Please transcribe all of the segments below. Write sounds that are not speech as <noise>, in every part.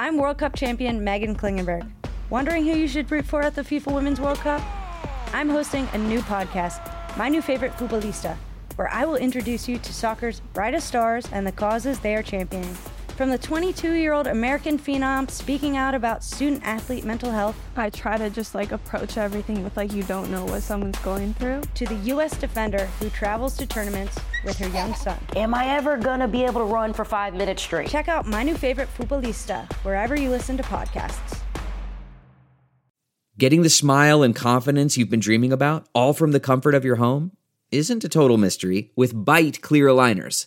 I'm World Cup champion Meghan Klingenberg. Wondering who you should root for at the FIFA Women's World Cup? I'm hosting a new podcast, My New Favorite Futbolista, where I will introduce you to soccer's brightest stars and the causes they are championing. From the 22 year old American phenom speaking out about student athlete mental health, I try to just like approach everything with like you don't know what someone's going through. to the U.S. defender who travels to tournaments with her young son. Am I ever gonna be able to run for five minutes straight? Check out My New Favorite Futbolista wherever you listen to podcasts. Getting the smile and confidence you've been dreaming about, all from the comfort of your home, isn't a total mystery with Byte Clear Aligners.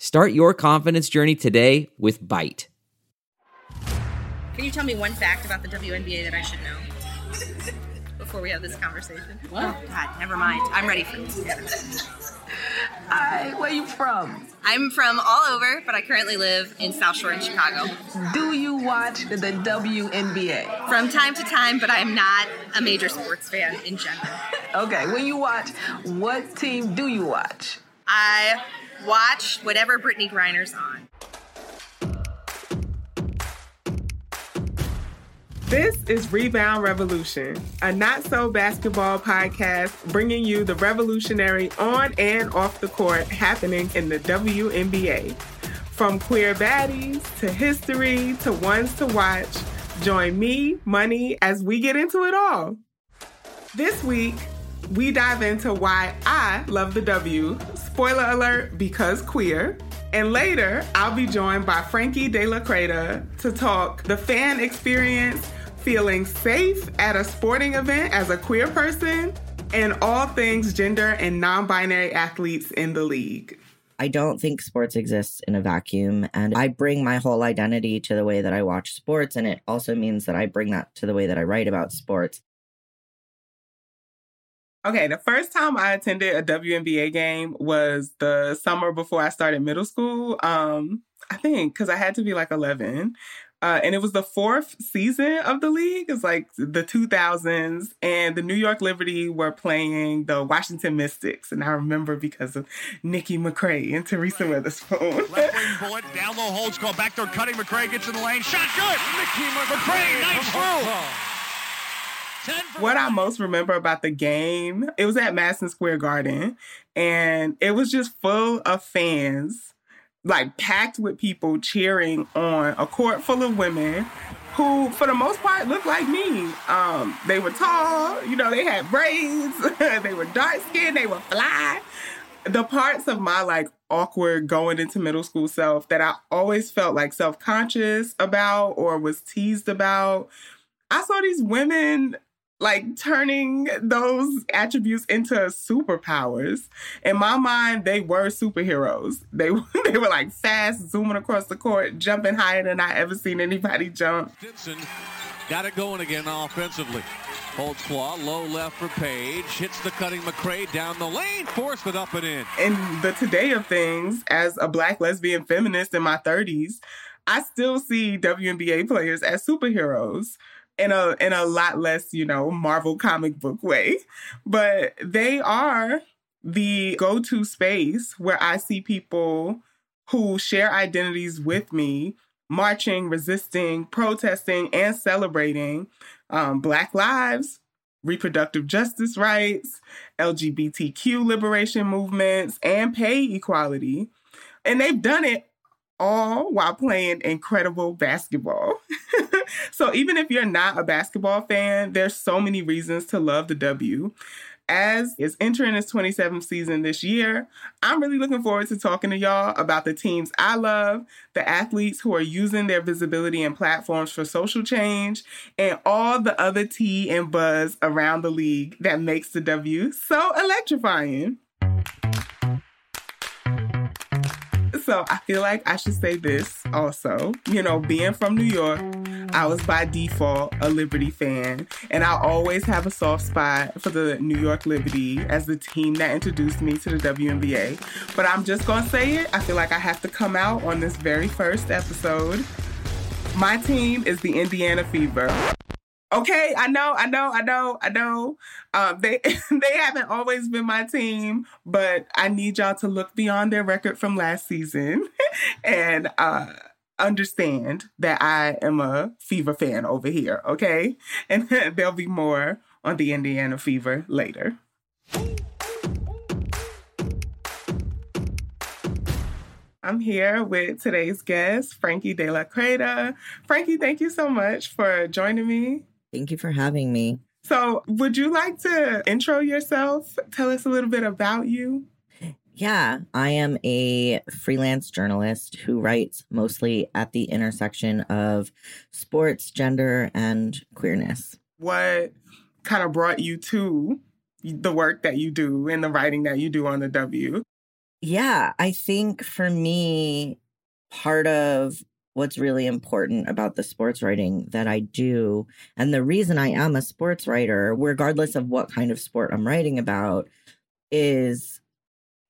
Start your confidence journey today with Byte. Can you tell me one fact about the WNBA that I should know <laughs> before we have this conversation? What? Oh, God, never mind. I'm ready for this. <laughs> Hi, where you from? I'm from all over, but I currently live in South Shore in Chicago. Do you watch the WNBA? From time to time, but I am not a major sports fan in general. Okay, when you watch, what team do you watch? I watch whatever Brittney Griner's on. This is Rebound Revolution, a not so basketball podcast bringing you the revolutionary on and off the court happening in the WNBA. From queer baddies to history to ones to watch, join me, Money, as we get into it all. This week, we dive into why I love the W. Spoiler alert, because queer. And later, I'll be joined by Frankie De La Cretaz to talk the fan experience, feeling safe at a sporting event as a queer person, and all things gender and non binary athletes in the league. I don't think sports exists in a vacuum. And I bring my whole identity to the way that I watch sports. And it also means that I bring that to the way that I write about sports. Okay, the first time I attended a WNBA game was the summer before I started middle school. Um, I think because I had to be like 11. Uh, and it was the fourth season of the league. It's like the 2000s, and the New York Liberty were playing the Washington Mystics. And I remember because of Nikki McCray and Teresa Weatherspoon. Left wing bullet, down low Holdsclaw, back there cutting. McCray gets in the lane. Shot good. Nikki McCray, nice throw. What I most remember about the game, it was at Madison Square Garden, and it was just full of fans, like packed with people cheering on a court full of women who, for the most part, looked like me. Um, they were tall, you know, they had braids, <laughs> they were dark skinned, they were fly. The parts of my like awkward going into middle school self that I always felt like self conscious about or was teased about. I saw these women like turning those attributes into superpowers. In my mind, they were superheroes. They <laughs> they were like fast, zooming across the court, jumping higher than I ever seen anybody jump. Stinson got it going again offensively. Holdsclaw, low left for Page. Hits the cutting McCray down the lane, forced it up and in. In the today of things, as a black lesbian feminist in my 30s, I still see WNBA players as superheroes in a in a lot less, you know, Marvel comic book way. But they are the go-to space where I see people who share identities with me marching, resisting, protesting, and celebrating um, Black lives, reproductive justice rights, LGBTQ liberation movements, and pay equality. And they've done it all while playing incredible basketball. <laughs> so even if you're not a basketball fan, there's so many reasons to love the W. As is entering its 27th season this year, I'm really looking forward to talking to y'all about the teams I love, the athletes who are using their visibility and platforms for social change, and all the other tea and buzz around the league that makes the W so electrifying. So I feel like I should say this also. You know, being from New York, I was by default a Liberty fan, and I always have a soft spot for the New York Liberty as the team that introduced me to the WNBA. But I'm just gonna say it. I feel like I have to come out on this very first episode. My team is the Indiana Fever. Okay, I know, I know, I know, I know. Um, they <laughs> they haven't always been my team, but I need y'all to look beyond their record from last season <laughs> and uh, understand that I am a Fever fan over here. Okay, <laughs> and there'll be more on the Indiana Fever later. I'm here with today's guest, Frankie De La Cretaz. Frankie, thank you so much for joining me. Thank you for having me. So, would you like to intro yourself? Tell us a little bit about you. Yeah, I am a freelance journalist who writes mostly at the intersection of sports, gender, and queerness. What kind of brought you to the work that you do and the writing that you do on the W? Yeah, I think for me, part of what's really important about the sports writing that I do. And the reason I am a sports writer, regardless of what kind of sport I'm writing about, is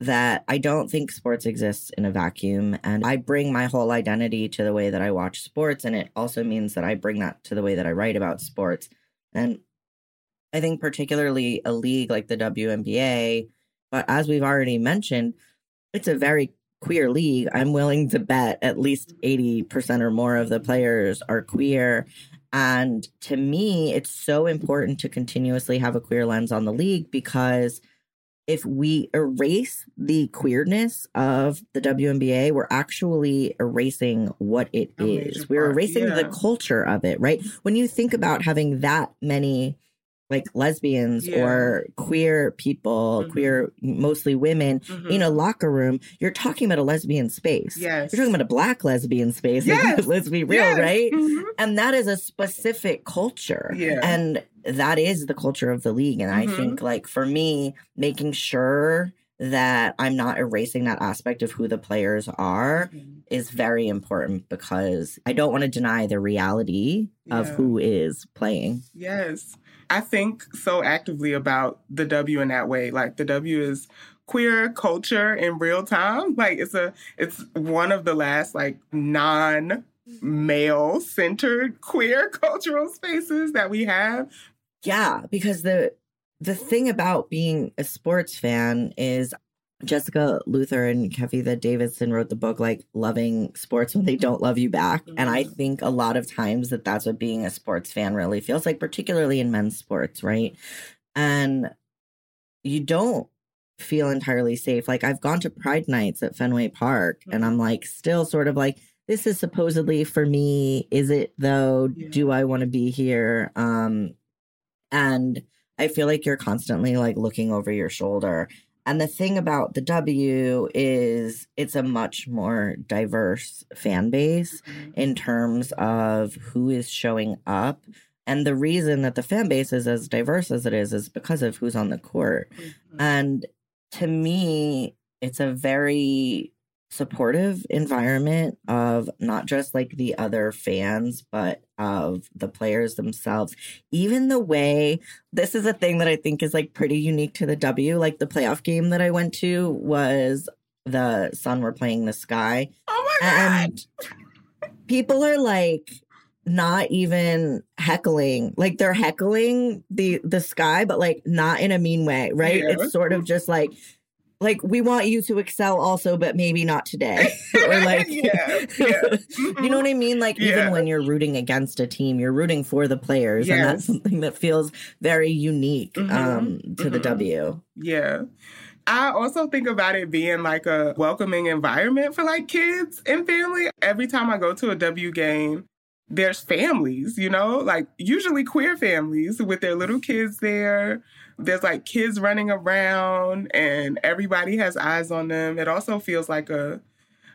that I don't think sports exists in a vacuum. And I bring my whole identity to the way that I watch sports. And it also means that I bring that to the way that I write about sports. And I think, particularly a league like the WNBA, but as we've already mentioned, it's a very queer league, I'm willing to bet at least 80% or more of the players are queer. And to me, it's so important to continuously have a queer lens on the league because if we erase the queerness of the WNBA, we're actually erasing what it is. We're erasing yeah. the culture of it, right? When you think about having that many like lesbians yeah. or queer people, mm-hmm. queer mostly women mm-hmm. in a locker room, you're talking about a lesbian space. Yes. You're talking about a black lesbian space. Yes. <laughs> Let's be real, yes. right? Mm-hmm. And that is a specific culture. Yeah. And that is the culture of the league. And I mm-hmm. think like for me, making sure that I'm not erasing that aspect of who the players are mm-hmm. is very important because I don't want to deny the reality yeah. of who is playing. Yes. I think so actively about the W in that way. Like the W is queer culture in real time. Like it's a it's one of the last like non male centered queer <laughs> cultural spaces that we have. Yeah, because the the thing about being a sports fan is Jessica Luther and Kavitha Davidson wrote the book like loving sports when they don't love you back. Mm-hmm. And I mm-hmm. think a lot of times that that's what being a sports fan really feels like, particularly in men's sports, right? And you don't feel entirely safe. Like I've gone to Pride nights at Fenway Park mm-hmm. and I'm like still sort of like, this is supposedly for me. Is it though? Yeah. Do I want to be here? Um, and I feel like you're constantly like looking over your shoulder and the thing about the W is it's a much more diverse fan base mm-hmm. in terms of who is showing up. And the reason that the fan base is as diverse as it is is because of who's on the court. Mm-hmm. And to me, it's a very supportive environment of not just like the other fans, but of the players themselves. Even the way this is a thing that I think is like pretty unique to the W. Like the playoff game that I went to was the Sun were playing the Sky. Oh my and God. people are like not even heckling like they're heckling the the sky but like not in a mean way right yeah. it's sort of just like like we want you to excel also but maybe not today or like <laughs> yeah, yeah. <laughs> you know what i mean like yeah. even when you're rooting against a team you're rooting for the players yes. and that's something that feels very unique mm-hmm. um to mm-hmm. the w yeah I also think about it being like a welcoming environment for like kids and family. Every time I go to a W game, there's families, you know, like usually queer families with their little kids there there's like kids running around and everybody has eyes on them. It also feels like a,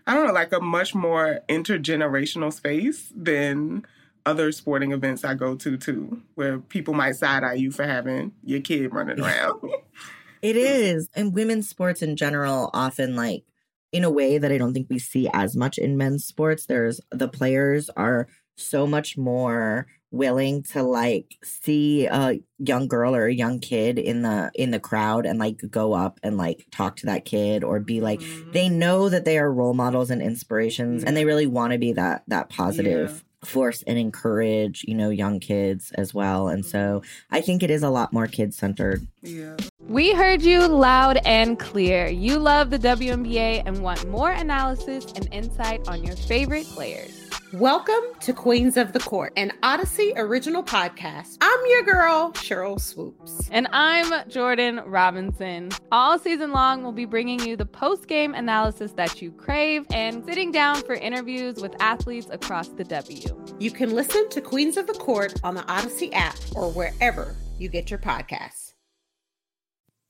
I don't know, like a much more intergenerational space than other sporting events I go to too, where people might side eye you for having your kid running around. <laughs> it is. And women's sports in general often like in a way that I don't think we see as much in men's sports. There's the players are so much more willing to like see a young girl or a young kid in the in the crowd and like go up and like talk to that kid or be like mm-hmm. they know that they are role models and inspirations yeah. and they really want to be that that positive yeah. force and encourage you know young kids as well and so i think it is a lot more kid centered yeah we heard you loud and clear you love the WNBA and want more analysis and insight on your favorite players Welcome to Queens of the Court, an Odyssey original podcast. I'm your girl, Sheryl Swoopes. And I'm Jordan Robinson. All season long, we'll be bringing you the post game analysis that you crave and sitting down for interviews with athletes across the W. You can listen to Queens of the Court on the Odyssey app or wherever you get your podcasts.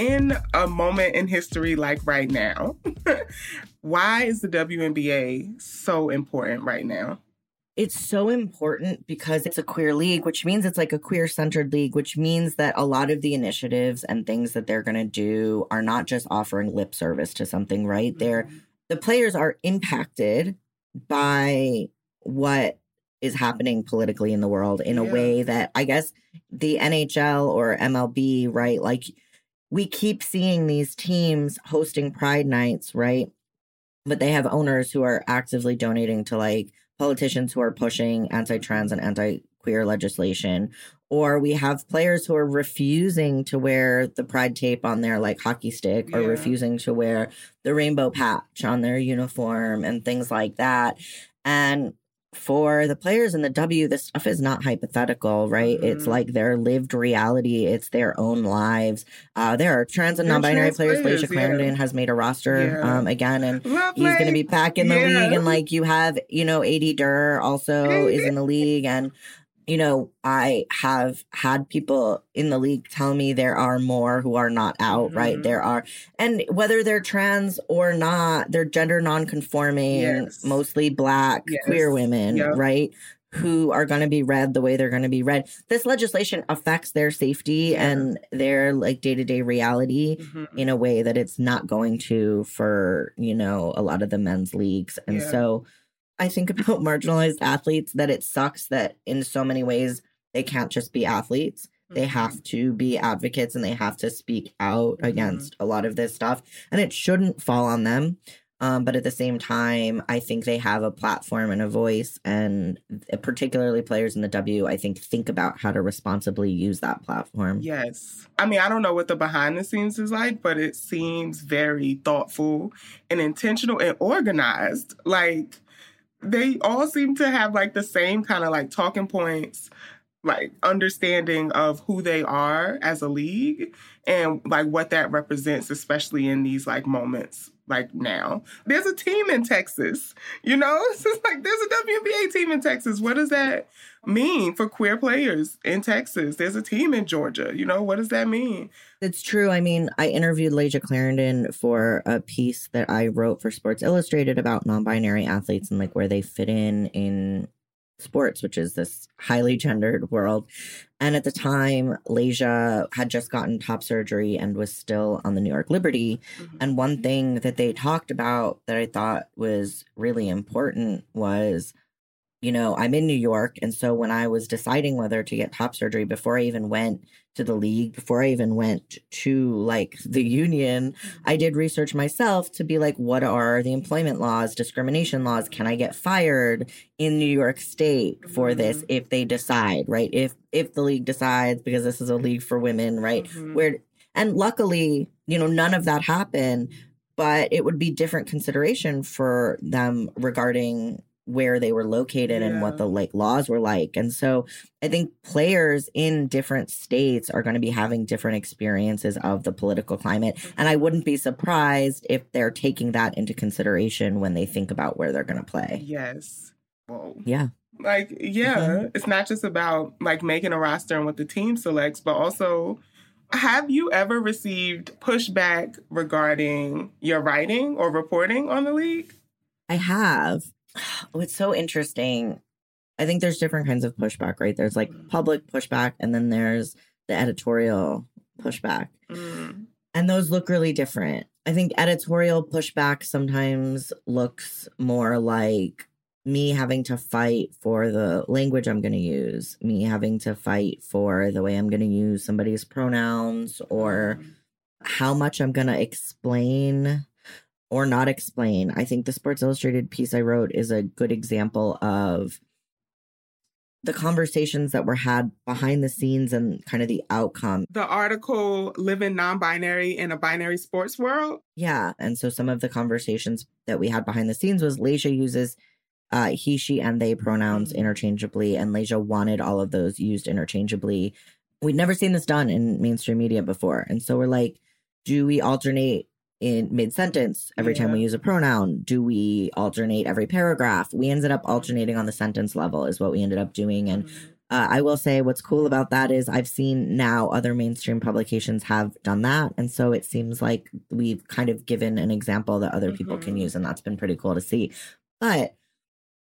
In a moment in history like right now, <laughs> Why is the WNBA so important right now? It's so important because it's a queer league, which means it's like a queer centered league, which means that a lot of the initiatives and things that they're going to do are not just offering lip service to something, right? Mm-hmm. They're the players are impacted by what is happening politically in the world in a way that I guess the NHL or MLB, right? Like we keep seeing these teams hosting pride nights, right? but they have owners who are actively donating to like politicians who are pushing anti-trans and anti-queer legislation or we have players who are refusing to wear the pride tape on their like hockey stick or refusing to wear the rainbow patch on their uniform and things like that and for the players in the W, this stuff is not hypothetical, right? Mm-hmm. It's like their lived reality. It's their own lives. Uh, there are trans and non-binary players. players. Layshia Clarendon yeah. has made a roster um, again, and Lovely. he's going to be back in the yeah. league. And like you have, you know, AD Durr also is in the league, and you know, I have had people in the league tell me there are more who are not out, mm-hmm. right? There are, and whether they're trans or not, they're gender nonconforming, yes. mostly black, yes. queer women, yep. right? Who are going to be read the way they're going to be read. This legislation affects their safety yeah. and their like day to day reality mm-hmm. in a way that it's not going to for, you know, a lot of the men's leagues. And yeah. so, I think about <laughs> marginalized athletes that it sucks that in so many ways they can't just be athletes. They mm-hmm. have to be advocates and they have to speak out mm-hmm. against a lot of this stuff. And it shouldn't fall on them. Um, but at the same time, I think they have a platform and a voice, and particularly players in the W, I think think about how to responsibly use that platform. Yes, I mean I don't know what the behind the scenes is like, but it seems very thoughtful and intentional and organized. Like they all seem to have like the same kind of like talking points like understanding of who they are as a league and like what that represents especially in these like moments like now. There's a team in texas you know? <laughs> It's like there's a WNBA team in texas. What does that mean for queer players in texas? There's a team in georgia you know? What does that mean? It's true. I mean, I interviewed Layshia Clarendon for a piece that I wrote for Sports Illustrated about non-binary athletes and like where they fit in in sports, which is this highly gendered world. And at the time, Layshia had just gotten top surgery and was still on the New York Liberty. Mm-hmm. And one thing that they talked about that I thought was really important was you know, I'm in New York. And so when I was deciding whether to get top surgery before I even went to the league, before I even went to like <laughs> the union, I did research myself to be like, what are the employment laws, discrimination laws? Can I get fired in New York State for this mm-hmm. if they decide, right? If if the league decides because this is a league for women, right? Mm-hmm. Where and luckily, you know, none of that happened, but it would be different consideration for them regarding where they were located and what the like laws were like. And so I think players in different states are going to be having different experiences of the political climate. And I wouldn't be surprised if they're taking that into consideration when they think about where they're going to play. Yes. Whoa. Yeah. Like, yeah, Mm-hmm. it's not just about like making a roster and what the team selects, but also have you ever received pushback regarding your writing or reporting on the league? I have. Oh, it's so interesting. I think there's different kinds of pushback, right? There's like public pushback, and then there's the editorial pushback. Mm. And those look really different. I think editorial pushback sometimes looks more like me having to fight for the language I'm going to use, me having to fight for the way I'm going to use somebody's pronouns or how much I'm going to explain or not explain. I think the Sports Illustrated piece I wrote is a good example of the conversations that were had behind the scenes and kind of the outcome. The article Living Non Binary in a Binary Sports World. Yeah. And so some of the conversations that we had behind the scenes was Layshia uses uh, he, she, and they pronouns interchangeably, and Layshia wanted all of those used interchangeably. We'd never seen this done in mainstream media before. And so we're like, do we alternate in mid sentence every time we use a pronoun? Do we alternate every paragraph? We ended up alternating on the sentence level, is what we ended up doing. And uh, I will say what's cool about that is I've seen now other mainstream publications have done that. And so it seems like we've kind of given an example that other people can use. And that's been pretty cool to see. But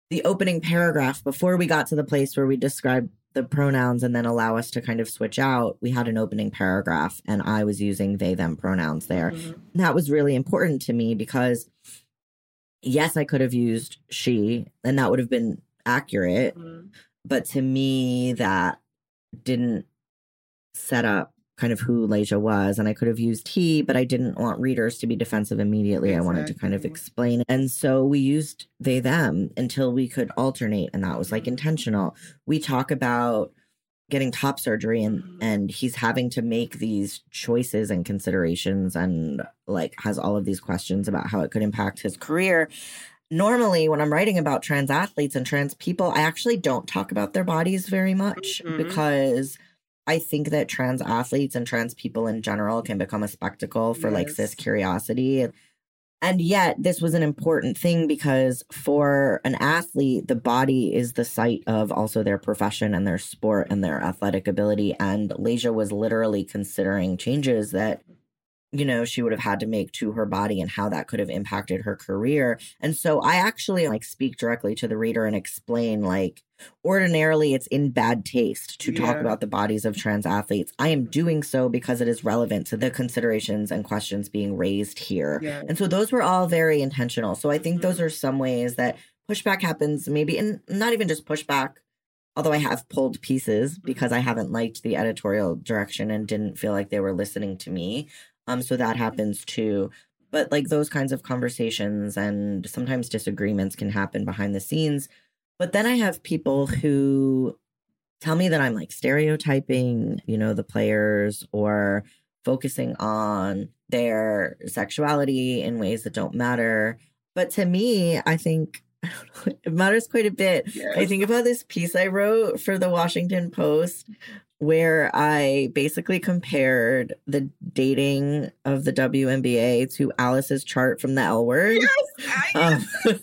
the opening paragraph, before we got to the place where we described the pronouns and then allow us to kind of switch out, we had an opening paragraph and I was using they, them pronouns there. And that was really important to me because, yes, I could have used she and that would have been accurate mm-hmm. but to me that didn't set up kind of who Layshia was and I could have used he but I didn't want readers to be defensive immediately. I wanted to kind of explain and so we used they them until we could alternate and that was like intentional. We talk about getting top surgery and and he's having to make these choices and considerations and like has all of these questions about how it could impact his career. Normally when i'm writing about trans athletes and trans people i actually don't talk about their bodies very much Mhm. because i think that trans athletes and trans people in general can become a spectacle for like Yes. cis curiosity and yet this was an important thing because for an athlete the body is the site of also their profession and their sport and their athletic ability and Layshia was literally considering changes that you know she would have had to make to her body and how that could have impacted her career. And so i actually like speak directly to the reader and explain like ordinarily it's in bad taste to talk about the bodies of trans athletes. I am doing so because it is relevant to the considerations and questions being raised here. Yeah. and so those were all very intentional. So i think those mm-hmm. are some ways that pushback happens maybe and not even just pushback although i have pulled pieces because i mm-hmm. haven't liked the editorial direction and didn't feel like they were listening to me um, so that happens too. But like those kinds of conversations and sometimes disagreements can happen behind the scenes. But then I have people who tell me that I'm like stereotyping, you know, the players or focusing on their sexuality in ways that don't matter. But to me, I think <laughs> I know, it matters quite a bit. I think about this piece I wrote for the Washington Post where I basically compared the dating of the WNBA to Alice's chart from the L word. Um, <laughs>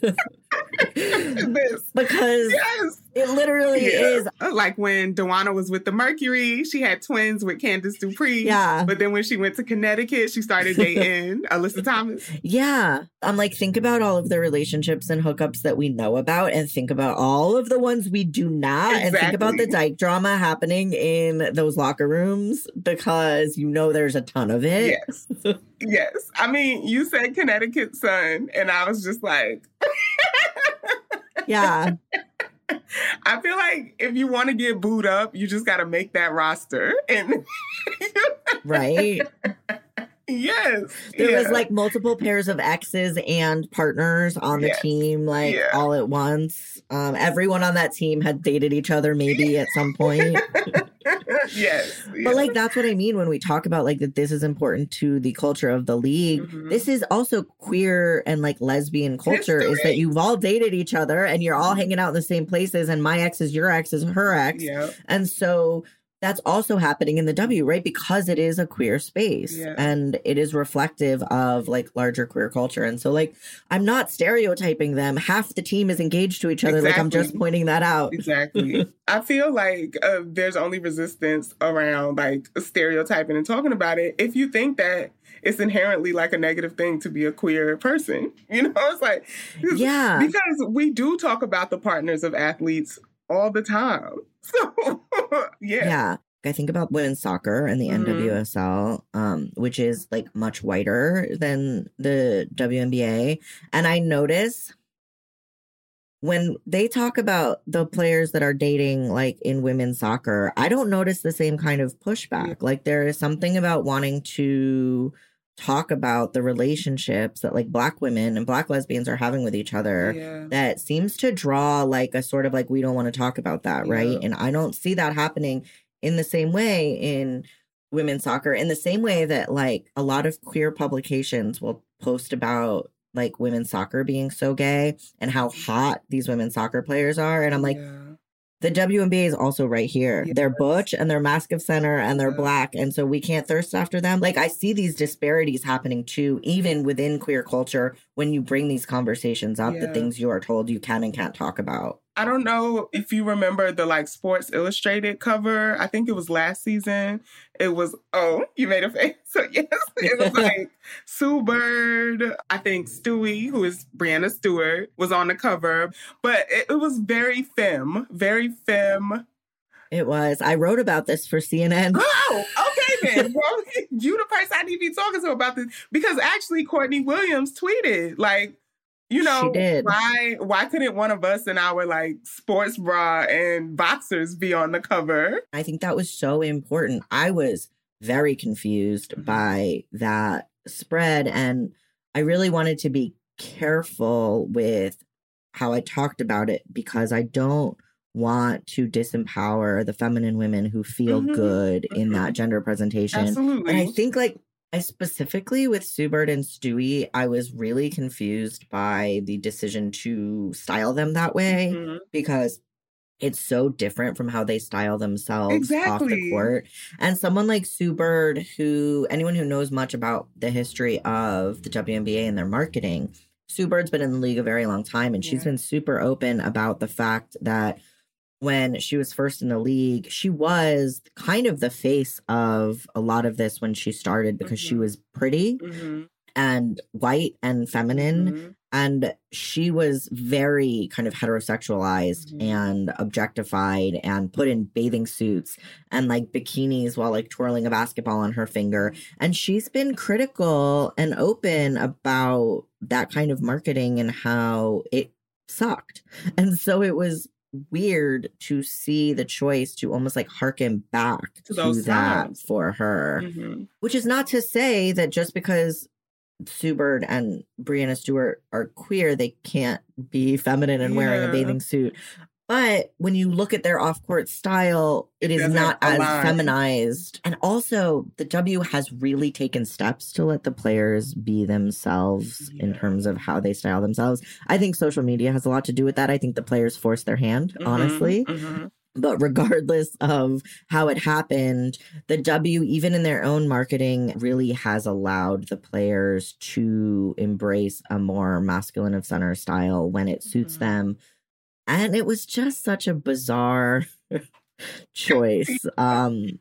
<laughs> because Yes. It literally Yeah. is. Like when DeWanna was with the Mercury, she had twins with Candice Dupree. Yeah. But then when she went to Connecticut, she started dating <laughs> Alyssa Thomas. Yeah. I'm like, think about all of the relationships and hookups that we know about and think about all of the ones we do not and think about the dyke drama happening in those locker rooms because you know there's a ton of it. Yes. Yes. I mean, you said Connecticut Sun, and I was just like, <laughs> Yeah. I feel like if you want to get booed up, you just got to make that roster. And <laughs> Right. yes, There was like multiple pairs of exes and partners on the Yes. team, like Yeah. all at once. Um, everyone on that team had dated each other maybe at some point. <laughs> <laughs> yes, But like that's what I mean when we talk about like that this is important to the culture of the league. Mm-hmm. This is also queer and like lesbian culture is that you've all dated each other and you're all hanging out in the same places and my ex is your ex is her ex. Yeah. And so that's also happening in the W, right? Because it is a queer space Yeah. and it is reflective of like larger queer culture. And so like I'm not stereotyping them. Half the team is engaged to each other. Like I'm just pointing that out. Exactly. <laughs> I feel like uh, there's only resistance around like stereotyping and talking about it if you think that it's inherently like a negative thing to be a queer person. <laughs> You know, it's like Yeah. because we do talk about the partners of athletes all the time. <laughs> So yeah, Yeah. I think about women's soccer and the Mhm. NWSL, um, which is like much whiter than the WNBA. And I notice when they talk about the players that are dating like in women's soccer, I don't notice the same kind of pushback. Like there is something about wanting to talk about the relationships that like black women and black lesbians are having with each other Yeah. that seems to draw like a sort of like we don't want to talk about that right? And i don't see that happening in the same way in women's soccer in the same way that like a lot of queer publications will post about like women's soccer being so gay and how hot these women's soccer players are and i'm like the WNBA is also right here. They're butch and they're masc of center and they're black. And so we can't thirst after them. Like I see these disparities happening too, even within queer culture when you bring these conversations up, the things you are told you can and can't talk about. I don't know if you remember the like Sports Illustrated cover. I think it was last season. It was oh, you made a face. <laughs> So yes, it was <laughs> like Sue Bird. I think Stewie, who is Breanna Stewart, was on the cover. But it, it was very femme, very femme. It was. I wrote about this for CNN. Oh, okay then. <laughs> well, you the person I need to be talking to about this because actually Courtney Williams tweeted like, you know, why why couldn't one of us in our like sports bra and boxers be on the cover? I think that was so important. I was very confused by that spread, and I really wanted to be careful with how I talked about it because I don't want to disempower the feminine women who feel Mhm. good in that gender presentation. Absolutely. And I think like I specifically with Sue Bird and Stewie, I was really confused by the decision to style them that way Mhm. because it's so different from how they style themselves off the court. And someone like Sue Bird, who anyone who knows much about the history of the WNBA and their marketing, Sue Bird's been in the league a very long time and she's been super open about the fact that when she was first in the league, she was kind of the face of a lot of this when she started because she Mhm. was pretty Mhm. and white and feminine. Mhm. And she was very kind of heterosexualized Mhm. and objectified and put in bathing suits and like bikinis while like twirling a basketball on her finger. And she's been critical and open about that kind of marketing and how it sucked. And so it was weird to see the choice to almost like harken back To to, those that times. for her. Mhm. Which is not to say that just because Sue Bird and Breanna Stewart are queer, they can't be feminine and wearing a bathing suit. But when you look at their off court style, it It is not as feminized. And also, the W has really taken steps to let the players be themselves in terms of how they style themselves. I think social media has a lot to do with that. I think the players force their hand, Mhm. honestly. Mhm. But regardless of how it happened, the W, even in their own marketing, really has allowed the players to embrace a more masculine of center style when it suits Mhm. them. And it was just such a bizarre <laughs> choice <laughs> um,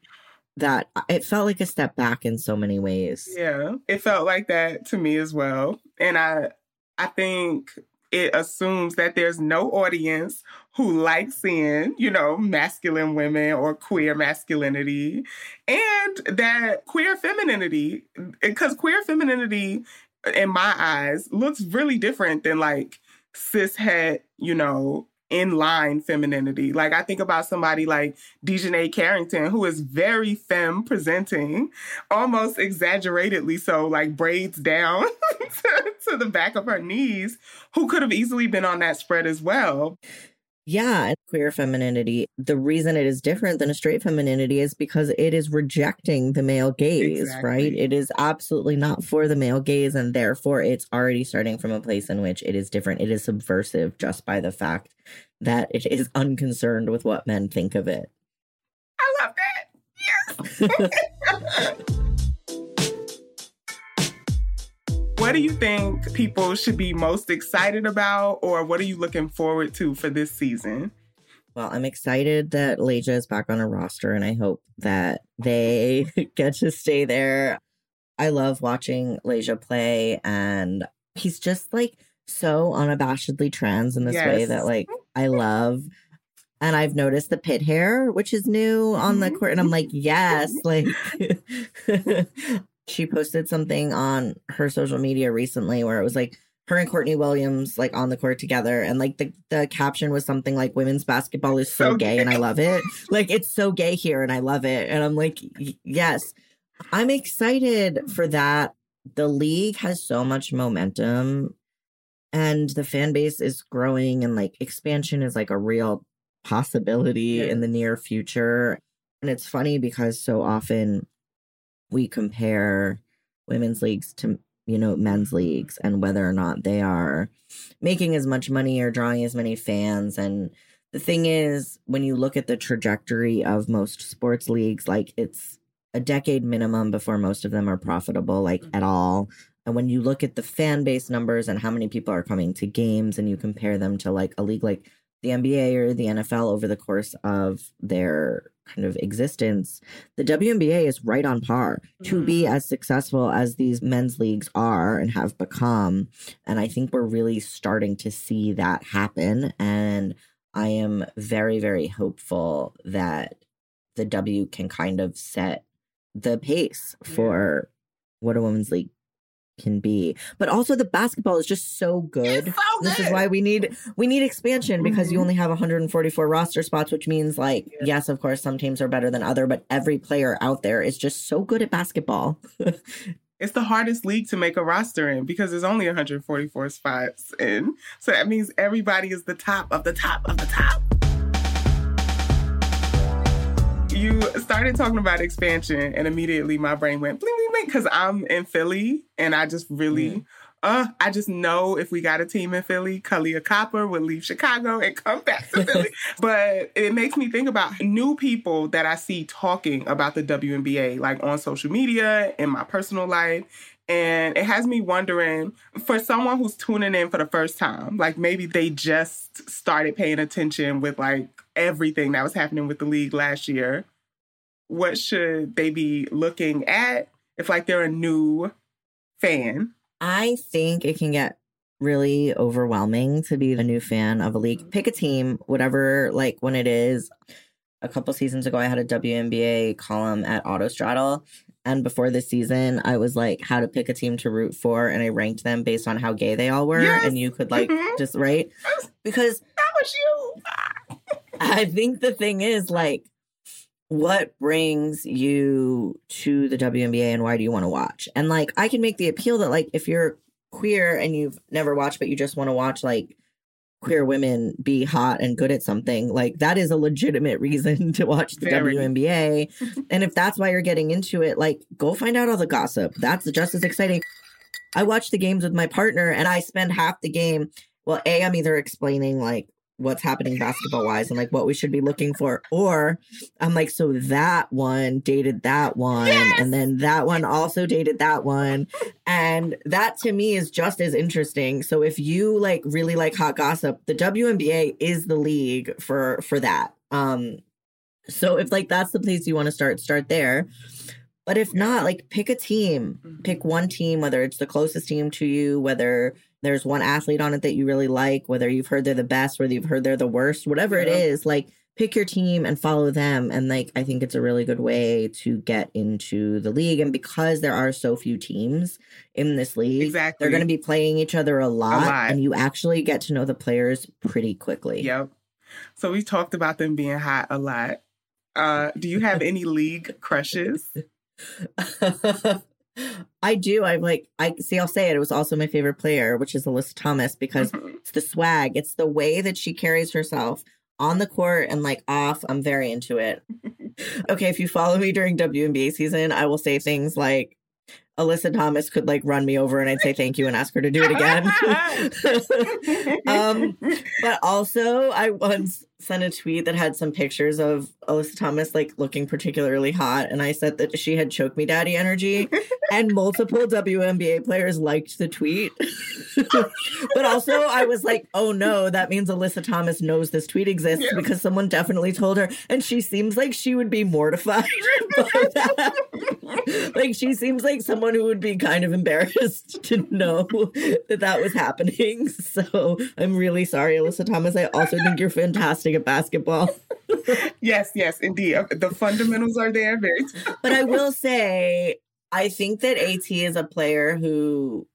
that it felt like a step back in so many ways. Yeah, it felt like that to me as well. And I I think it assumes that there's no audience who likes seeing, you know, masculine women or queer masculinity and that queer femininity because queer femininity in my eyes looks really different than like cis het, you know, inline femininity. Like I think about somebody like DiJonai Carrington, who is very femme presenting, almost exaggeratedly so, like braids down <laughs> to, to the back of her knees, who could have easily been on that spread as well. Yeah, queer femininity. The reason it is different than a straight femininity is because it is rejecting the male gaze, Exactly. right? It is absolutely not for the male gaze, and therefore it's already starting from a place in which it is different. It is subversive just by the fact that it is unconcerned with what men think of it. I love that. <laughs> What do you think people should be most excited about, or what are you looking forward to for this season? Well, I'm excited that Layshia is back on a roster, and I hope that they <laughs> get to stay there. I love watching Layshia play, and he's just like so unabashedly trans in this way that like I love. And I've noticed the pit hair, which is new on the mm-hmm. court, and I'm like, yes, <laughs> like <laughs> she posted something on her social media recently where it was like her and Courtney Williams like on the court together and like the the caption was something like women's basketball is so, So gay and I love it. Like it's so gay here and I love it. And I'm like yes. I'm excited for that. The league has so much momentum and the fan base is growing and like expansion is like a real possibility in the near future. And it's funny because so often we compare women's leagues to you know men's leagues and whether or not they are making as much money or drawing as many fans. And the thing is when you look at the trajectory of most sports leagues like it's a decade minimum before most of them are profitable like mm-hmm. at all. And when you look at the fan base numbers and how many people are coming to games and you compare them to like a league like the NBA or the NFL over the course of their kind of existence, the WNBA is right on par to be mm-hmm. as successful as these men's leagues are and have become. And I think we're really starting to see that happen. And I am very, very hopeful that the W can kind of set the pace for what a women's league can be. But also the basketball is just so good. this is why we need we need expansion because you mm-hmm. only have 144 roster spots, which means like yes, of course some teams are better than other, but every player out there is just so good at basketball. <laughs> It's the hardest league to make a roster in because there's only 144 spots in. So that means everybody is the top of the top of the top. You started talking about expansion, and immediately my brain went bling bling bling because I'm in Philly, and I just really, uh, I just know if we got a team in Philly, Kahleah Copper would leave Chicago and come back to Philly. <laughs> but it makes me think about new people that I see talking about the WNBA, like on social media, in my personal life. And it has me wondering for someone who's tuning in for the first time, like maybe they just started paying attention with like everything that was happening with the league last year. What should they be looking at if like they're a new fan? I think it can get really overwhelming to be a new fan of a league. Pick a team, whatever, like when it is. A couple seasons ago, I had a WNBA column at Autostraddle. And before this season, I was like, how to pick a team to root for. And I ranked them based on how gay they all were. Yes. And you could, like, Mhm. just, right? Because That was you. I think the thing is like what brings you to the WNBA and why do you want to watch? And like I can make the appeal that like if you're queer and you've never watched but you just want to watch like queer women be hot and good at something, like that is a legitimate reason <laughs> to watch the Very. WNBA. <laughs> and if that's why you're getting into it, like go find out all the gossip. That's just as exciting. I watch the games with my partner and I spend half the game. Well, A, I'm either explaining like what's happening basketball wise and like what we should be looking for, or I'm like, so that one dated that one, and then that one also dated that one. And that to me is just as interesting. So if you like really like hot gossip, the WNBA is the league for for that. Um so if like that's the place you want to start, start there. But if not, like pick a team, pick one team, whether it's the closest team to you, whether there's one athlete on it that you really like, whether you've heard they're the best, whether you've heard they're the worst, whatever it Yeah. is, like pick your team and follow them. And like, I think it's a really good way to get into the league. And because there are so few teams in this league, Exactly. they're going to be playing each other a lot, lot. and you actually get to know the players pretty quickly. Yep. So we talked about them being hot a lot. Uh, do you have any league crushes? <laughs> I do. I'm like, I see. I'll say it. It was also my favorite player, which is Alyssa Thomas, because Mhm. it's the swag. It's the way that she carries herself on the court and like off, I'm very into it. <laughs> okay, if you follow me during WNBA season, I will say things like Alyssa Thomas could like run me over and I'd say thank you and ask her to do it again. <laughs> um, but also, I once sent a tweet that had some pictures of Alyssa Thomas like looking particularly hot, and I said that she had choke me daddy energy, and multiple WNBA players liked the tweet. <laughs> but also, I was like, oh no, that means Alyssa Thomas knows this tweet exists yeah. because someone definitely told her, and she seems like she would be mortified <laughs> like she seems like someone who would be kind of embarrassed <laughs> to know that that was happening. <laughs> So I'm really sorry, Alyssa Thomas. I also think you're fantastic at basketball. <laughs> yes, yes, indeed. The fundamentals are there. Very. but I will say, I think that AT is a player who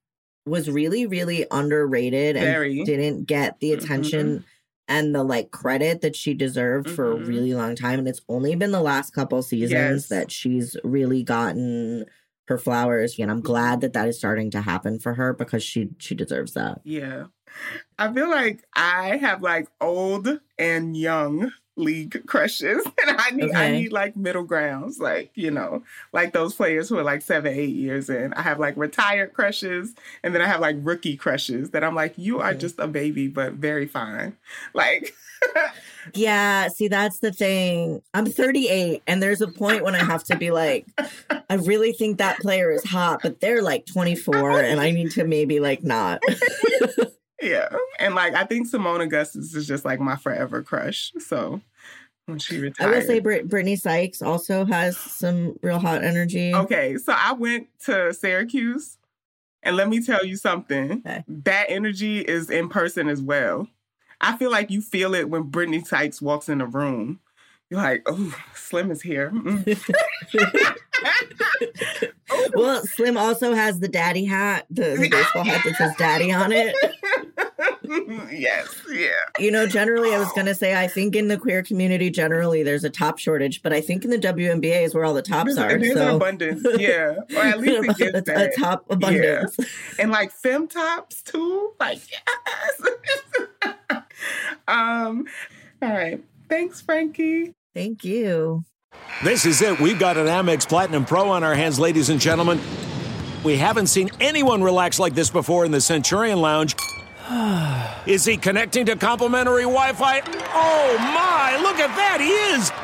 was really, really underrated Very. and didn't get the attention mm-hmm. and the like credit that she deserved mm-hmm. for a mm-hmm. really long time. And it's only been the last couple seasons yes. that she's really gotten her flowers. And I'm mm-hmm. glad that that is starting to happen for her because she she deserves that. Yeah. I feel like I have like old and young league crushes <laughs> and I need okay. I need like middle grounds like you know like those players who are like 7 8 years in I have like retired crushes and then I have like rookie crushes that I'm like you are just a baby but very fine <laughs> like <laughs> yeah see that's the thing I'm 38 and there's a point when I have to be like I really think that player is hot but they're like 24 and I need to maybe like not <laughs> Yeah. And like I think Seimone Augustus is just like my forever crush. So when she retired. I will say Brit- Brittney Sykes also has some real hot energy. Okay. So I went to Syracuse and let me tell you something. Okay. That energy is in person as well. I feel like you feel it when Brittney Sykes walks in the room. You're like, oh, Slim is here. <laughs> Well, Slim also has the daddy hat, the, the <laughs> baseball hat that says daddy on it. yes, yeah. You know, generally, I was going to say, I think in the queer community, generally, there's a top shortage, but I think in the WNBA is where all the tops there's, are. There's so. an abundance, yeah. Or at least it <laughs> gets a, a top abundance. Yeah. And like fem tops too. Like, yes. <laughs> um, all right. Thanks, Frankie. Thank you. This is it. We've got an Amex Platinum Pro on our hands, ladies and gentlemen. We haven't seen anyone relax like this before in the Centurion Lounge. <sighs> Is he connecting to complimentary Wi Fi? Oh my, look at that, he is!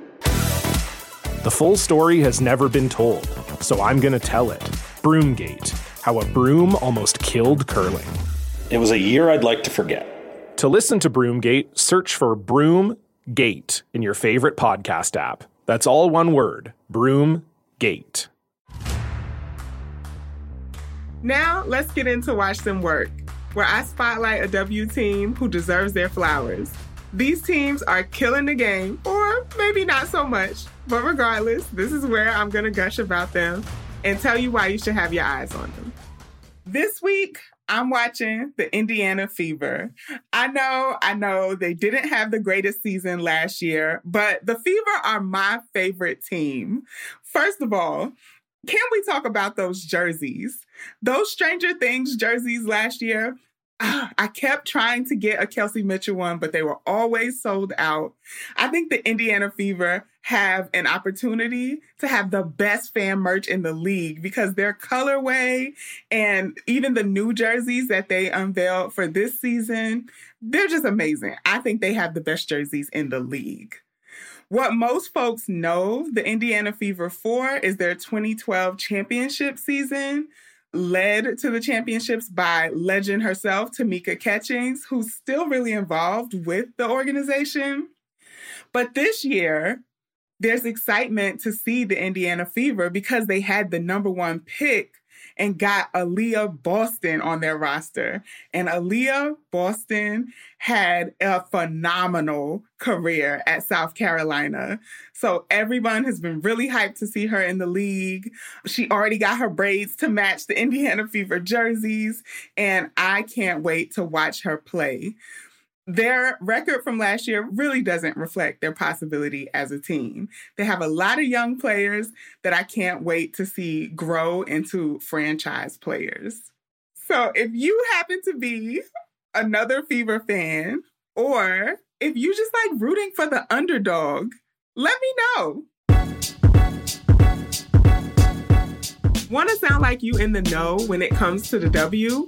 The full story has never been told, so I'm going to tell it. Broomgate How a Broom Almost Killed Curling. It was a year I'd like to forget. To listen to Broomgate, search for Broomgate in your favorite podcast app. That's all one word Broomgate. Now, let's get into Watch Them Work, where I spotlight a W team who deserves their flowers. These teams are killing the game, or maybe not so much. But regardless, this is where I'm going to gush about them and tell you why you should have your eyes on them. This week, I'm watching the Indiana Fever. I know, I know they didn't have the greatest season last year, but the Fever are my favorite team. First of all, can we talk about those jerseys? Those Stranger Things jerseys last year, I kept trying to get a Kelsey Mitchell one, but they were always sold out. I think the Indiana Fever have an opportunity to have the best fan merch in the league because their colorway and even the new jerseys that they unveiled for this season, they're just amazing. I think they have the best jerseys in the league. What most folks know the Indiana Fever for is their 2012 championship season, led to the championships by legend herself, Tamika Catchings, who's still really involved with the organization. But this year, there's excitement to see the Indiana Fever because they had the number one pick and got Aliyah Boston on their roster. And Aliyah Boston had a phenomenal career at South Carolina. So everyone has been really hyped to see her in the league. She already got her braids to match the Indiana Fever jerseys, and I can't wait to watch her play their record from last year really doesn't reflect their possibility as a team. They have a lot of young players that I can't wait to see grow into franchise players. So if you happen to be another Fever fan, or if you just like rooting for the underdog, let me know. Want to sound like you in the know when it comes to the W?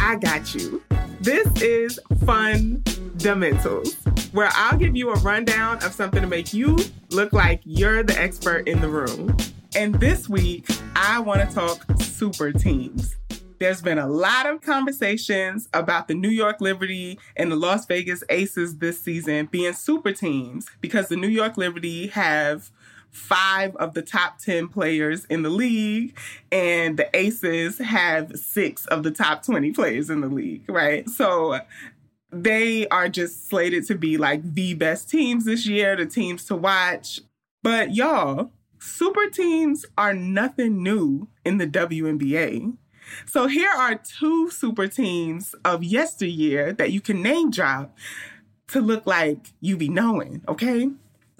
I got you. This is Fundamentals, where I'll give you a rundown of something to make you look like you're the expert in the room. And this week, I want to talk super teams. There's been a lot of conversations about the New York Liberty and the Las Vegas Aces this season being super teams because the New York Liberty have five of the top 10 players in the league, and the Aces have six of the top 20 players in the league, right? So they are just slated to be like the best teams this year, the teams to watch. But y'all, super teams are nothing new in the WNBA. So here are two super teams of yesteryear that you can name drop to look like you be knowing, okay?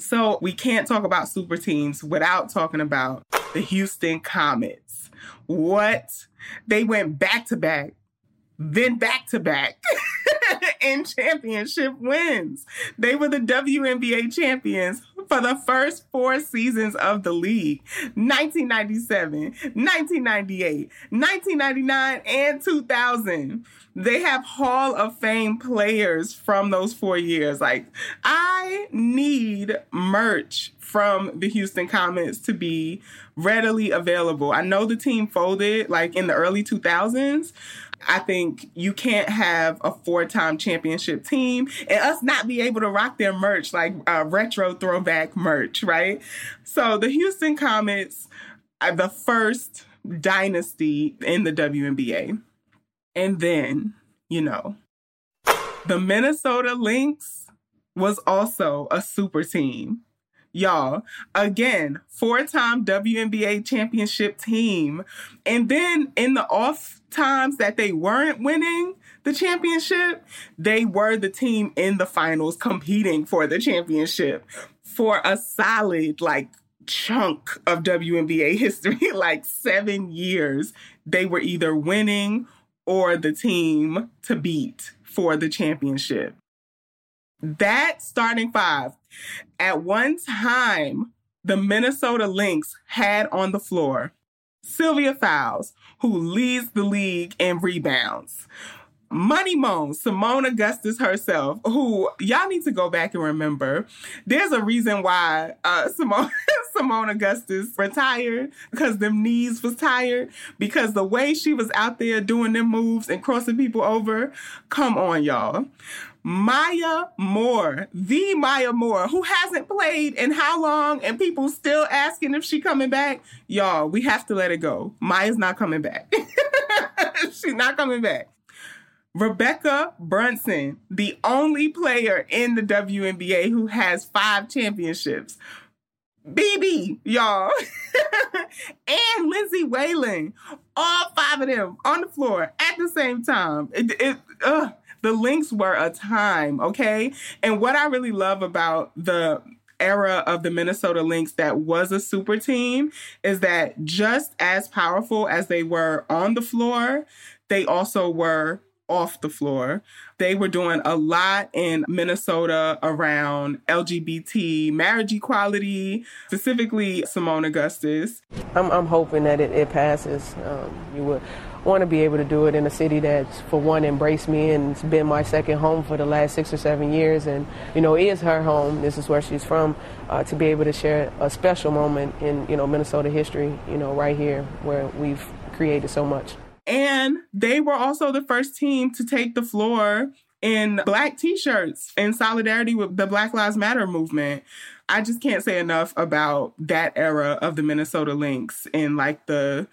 So we can't talk about super teams without talking about the Houston Comets. What? They went back to back, then back to back. <laughs> in championship wins. They were the WNBA champions for the first four seasons of the league 1997, 1998, 1999, and 2000. They have Hall of Fame players from those four years. Like, I need merch from the Houston Comets to be readily available. I know the team folded like in the early 2000s, I think you can't have a four time championship team and us not be able to rock their merch, like uh, retro throwback merch, right? So the Houston Comets are the first dynasty in the WNBA. And then, you know, the Minnesota Lynx was also a super team. Y'all, again, four time WNBA championship team. And then in the off times that they weren't winning the championship, they were the team in the finals competing for the championship for a solid, like, chunk of WNBA <laughs> history, like seven years. They were either winning or the team to beat for the championship. That starting five, at one time, the Minnesota Lynx had on the floor Sylvia Fowles, who leads the league in rebounds. Money Moan, Seimone Augustus herself, who y'all need to go back and remember. There's a reason why uh, Seimone, Seimone <laughs> Augustus retired because them knees was tired. Because the way she was out there doing them moves and crossing people over, come on, y'all. Maya Moore, the Maya Moore, who hasn't played in how long, and people still asking if she coming back. Y'all, we have to let it go. Maya's not coming back. <laughs> She's not coming back. Rebekkah Brunson, the only player in the WNBA who has five championships. BB, y'all. <laughs> and Lindsay Whalen. All five of them on the floor at the same time. It, it, uh, the Lynx were a time, okay? And what I really love about the era of the Minnesota Lynx that was a super team is that just as powerful as they were on the floor, they also were off the floor. They were doing a lot in Minnesota around LGBT marriage equality, specifically Seimone Augustus. I'm, I'm hoping that it, it passes. Um, you would want to be able to do it in a city that's, for one, embraced me and it's been my second home for the last six or seven years, and you know is her home. This is where she's from. Uh, to be able to share a special moment in you know Minnesota history, you know, right here where we've created so much. And they were also the first team to take the floor in black t-shirts in solidarity with the Black Lives Matter movement. I just can't say enough about that era of the Minnesota Lynx in like the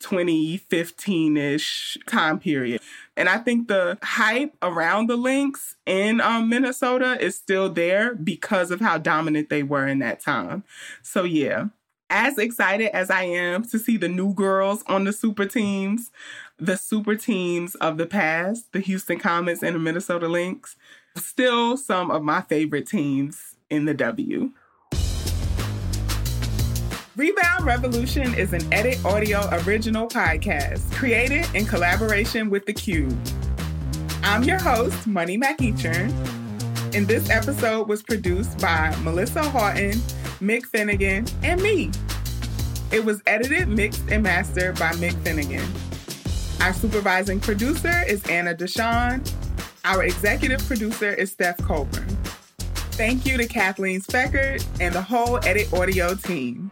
2015-ish time period. And I think the hype around the Lynx in um, Minnesota is still there because of how dominant they were in that time. So yeah, as excited as I am to see the new girls on the super teams, the super teams of the past, the Houston Comets and the Minnesota Lynx, still some of my favorite teams in the W. Rebound Revolution is an editaudio original podcast created in collaboration with The Qube. I'm your host, Money McEachern, and this episode was produced by Melissa Haughton, Mik Finnegan, and me. It was edited, mixed, and mastered by Mik Finnegan. Our supervising producer is Anna Deshawn. Our executive producer is Steph Colbourn. Thank you to Kathleen Speckert and the whole editaudio team.